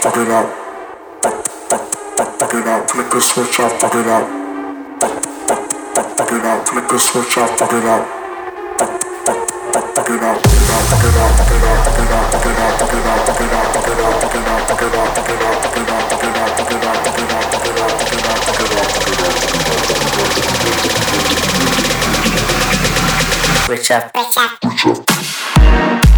up, fuck it up. Fuck, fuck, fuck, fuck it up. Flick the switch up, fuck it up. Fuck, fuck, fuck, fuck it up. Flick fuck it up, fuck it up. Fuck, fuck, fuck, fuck it up. Fuck it up, fuck it up, fuck it up, fuck it up, fuck it up, fuck it up, fuck it up, fuck it up, fuck it up, fuck it up, fuck it up, fuck it up, fuck it up, fuck it up, fuck it up, fuck it up, fuck it up, fuck it up. it up. Switch up. Switch up.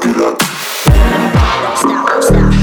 fuck it up. Stop, stop.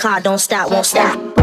Car, don't stop, won't stop.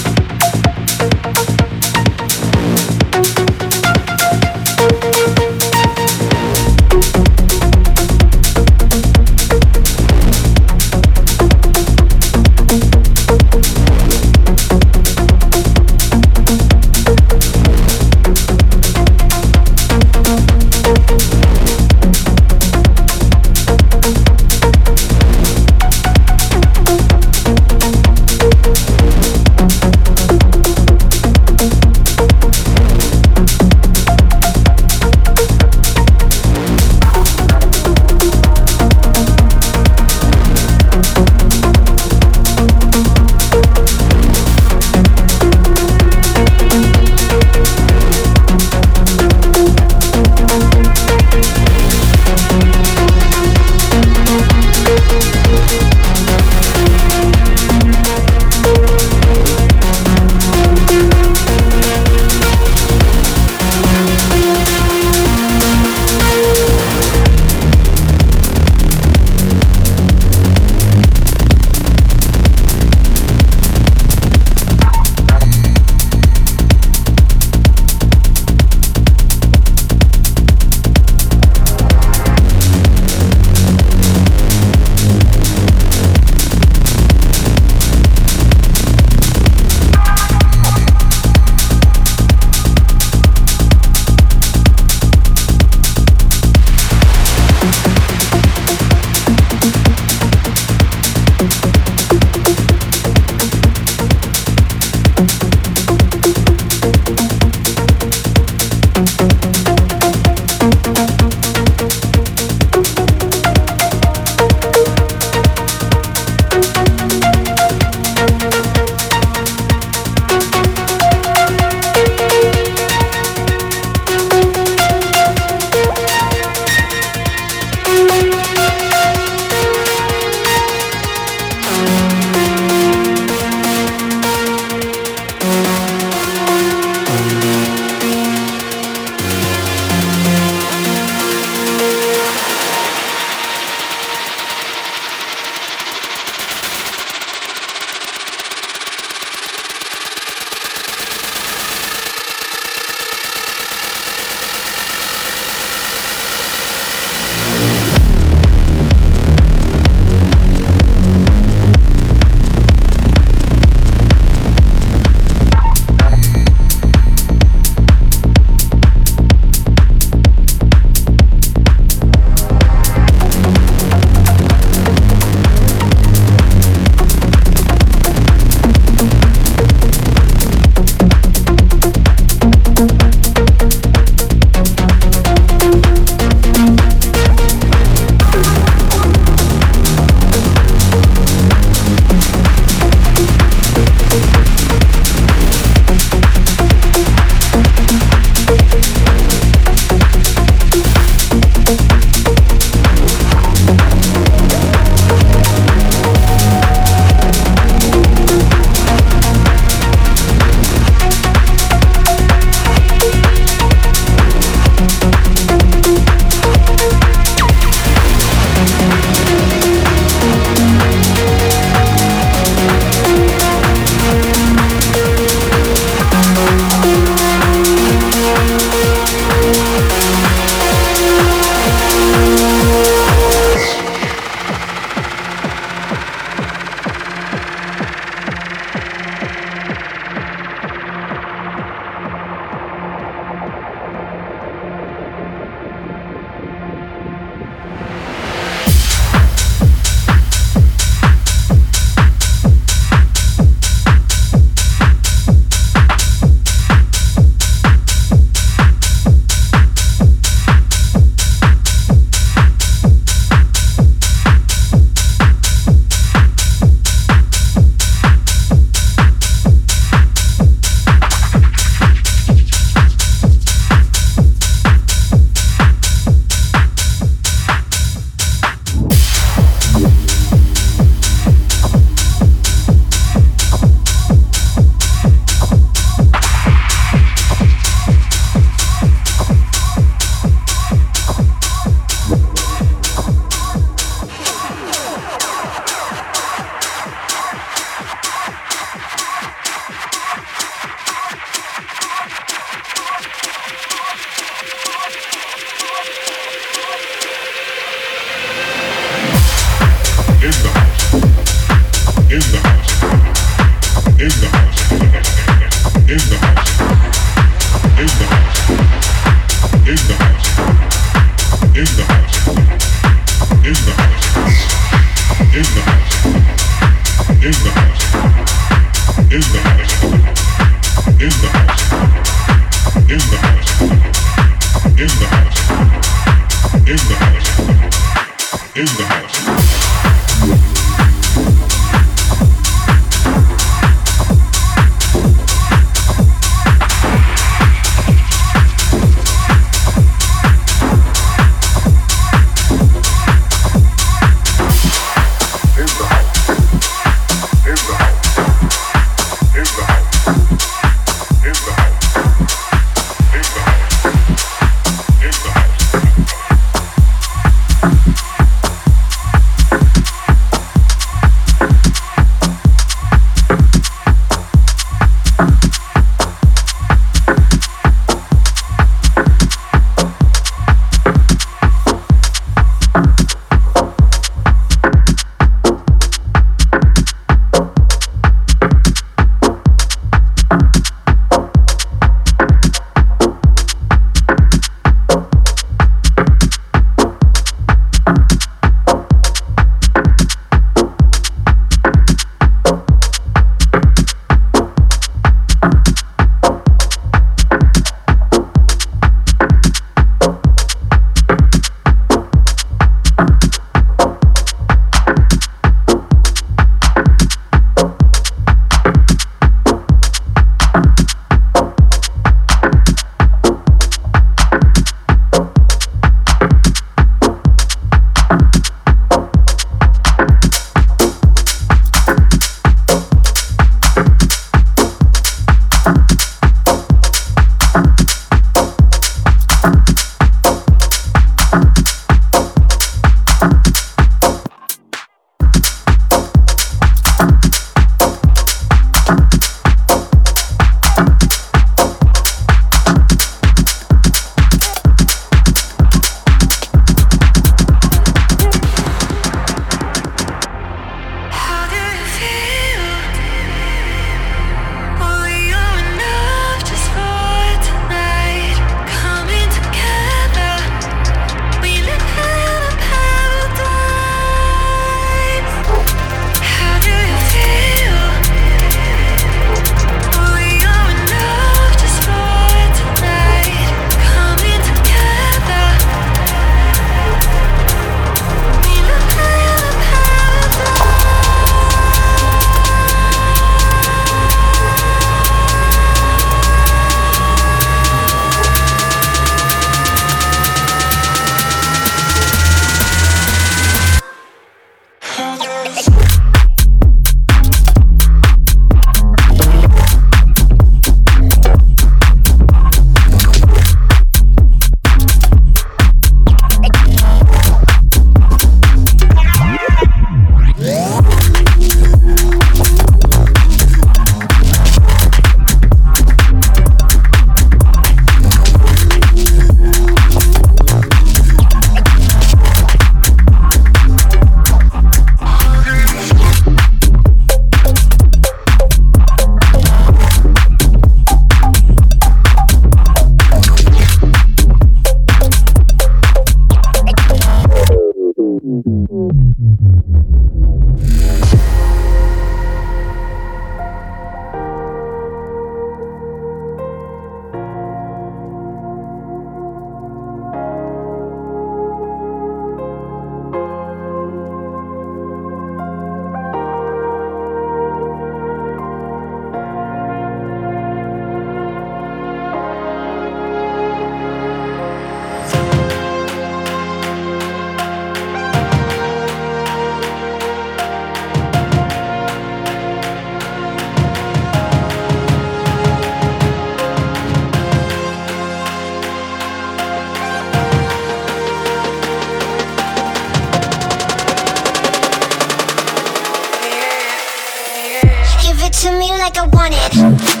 To me, give it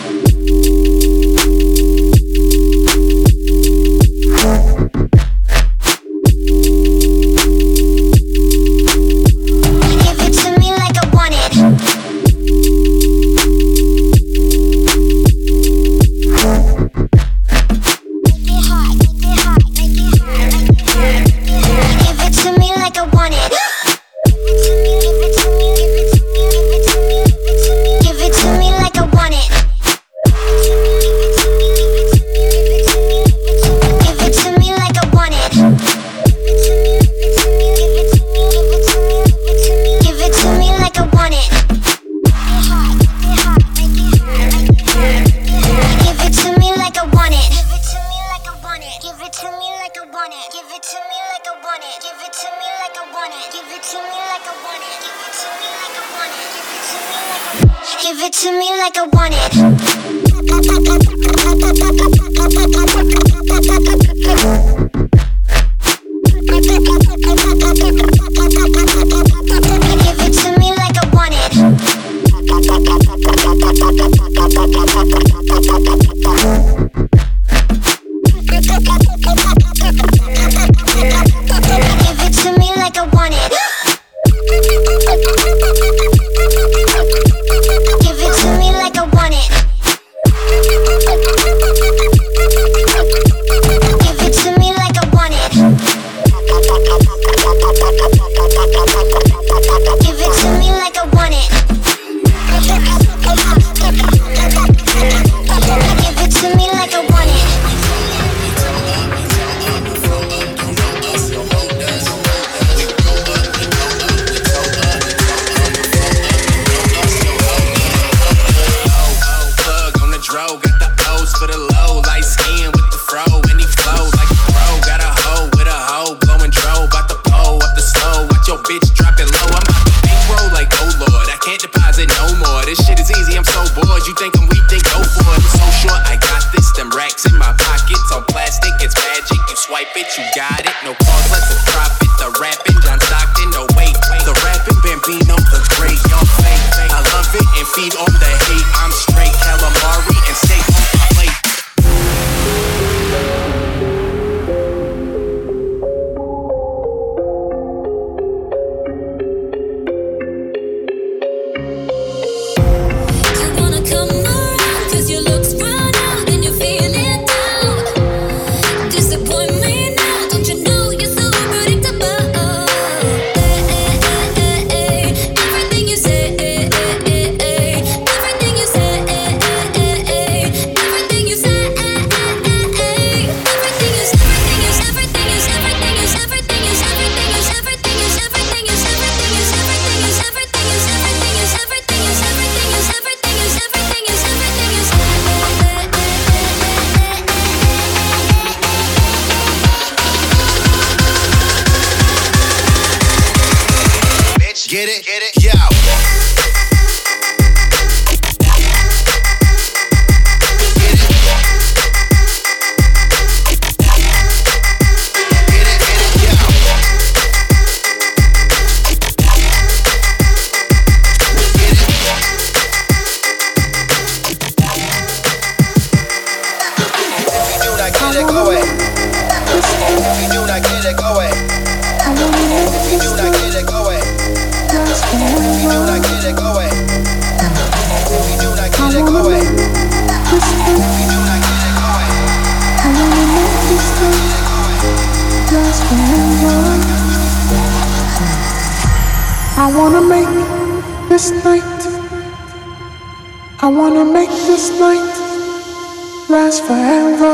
pop pop pop Get it? Get it? Yeah. night lasts forever.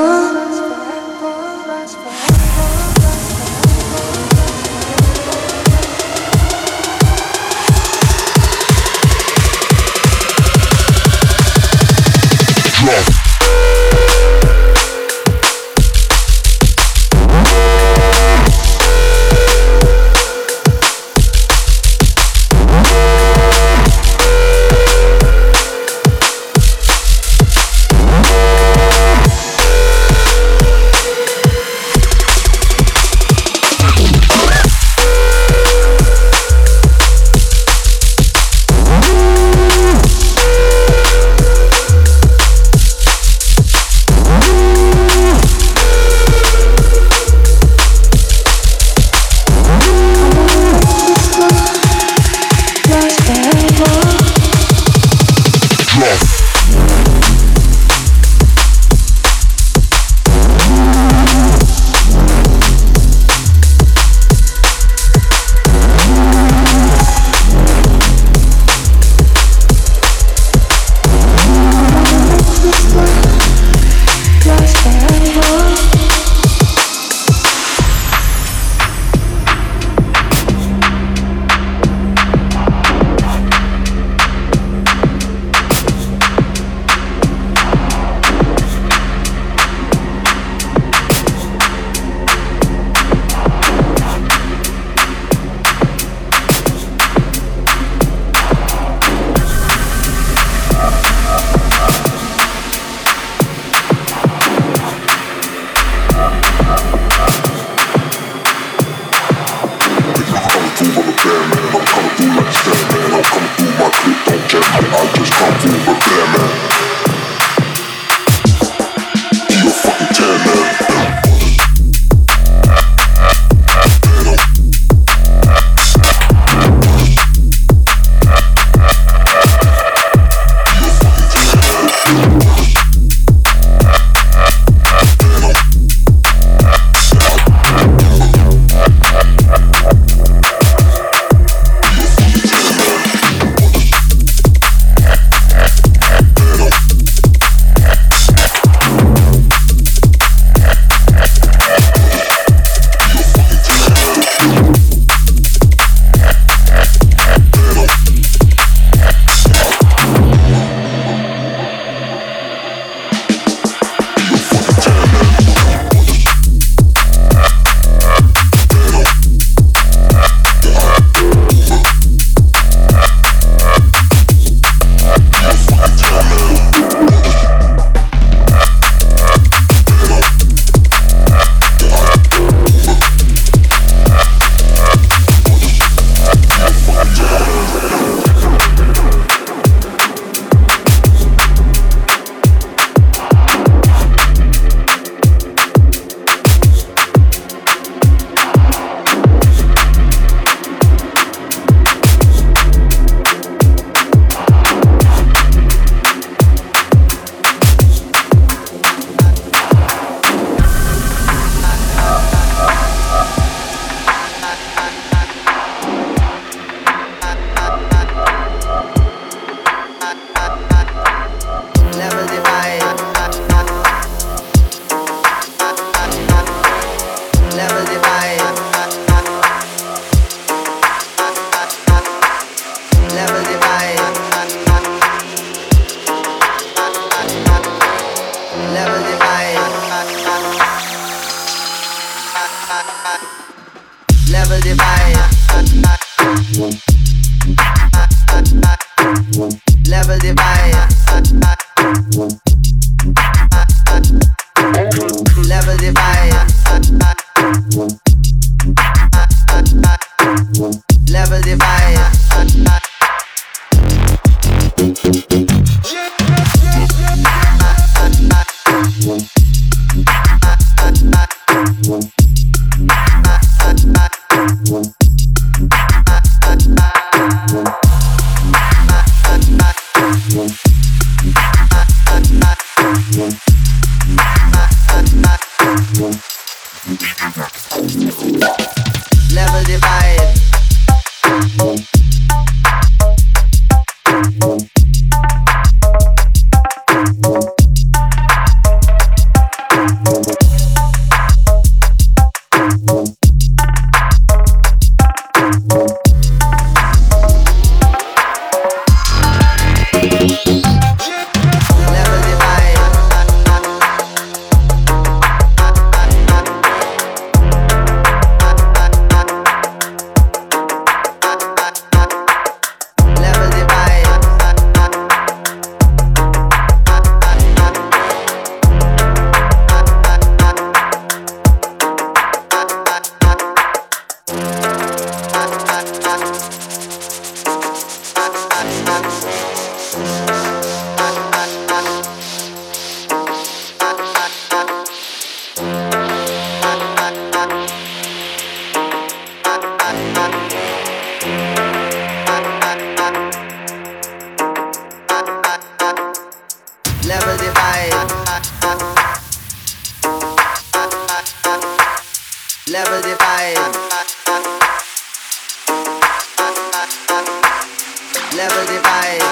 never divide.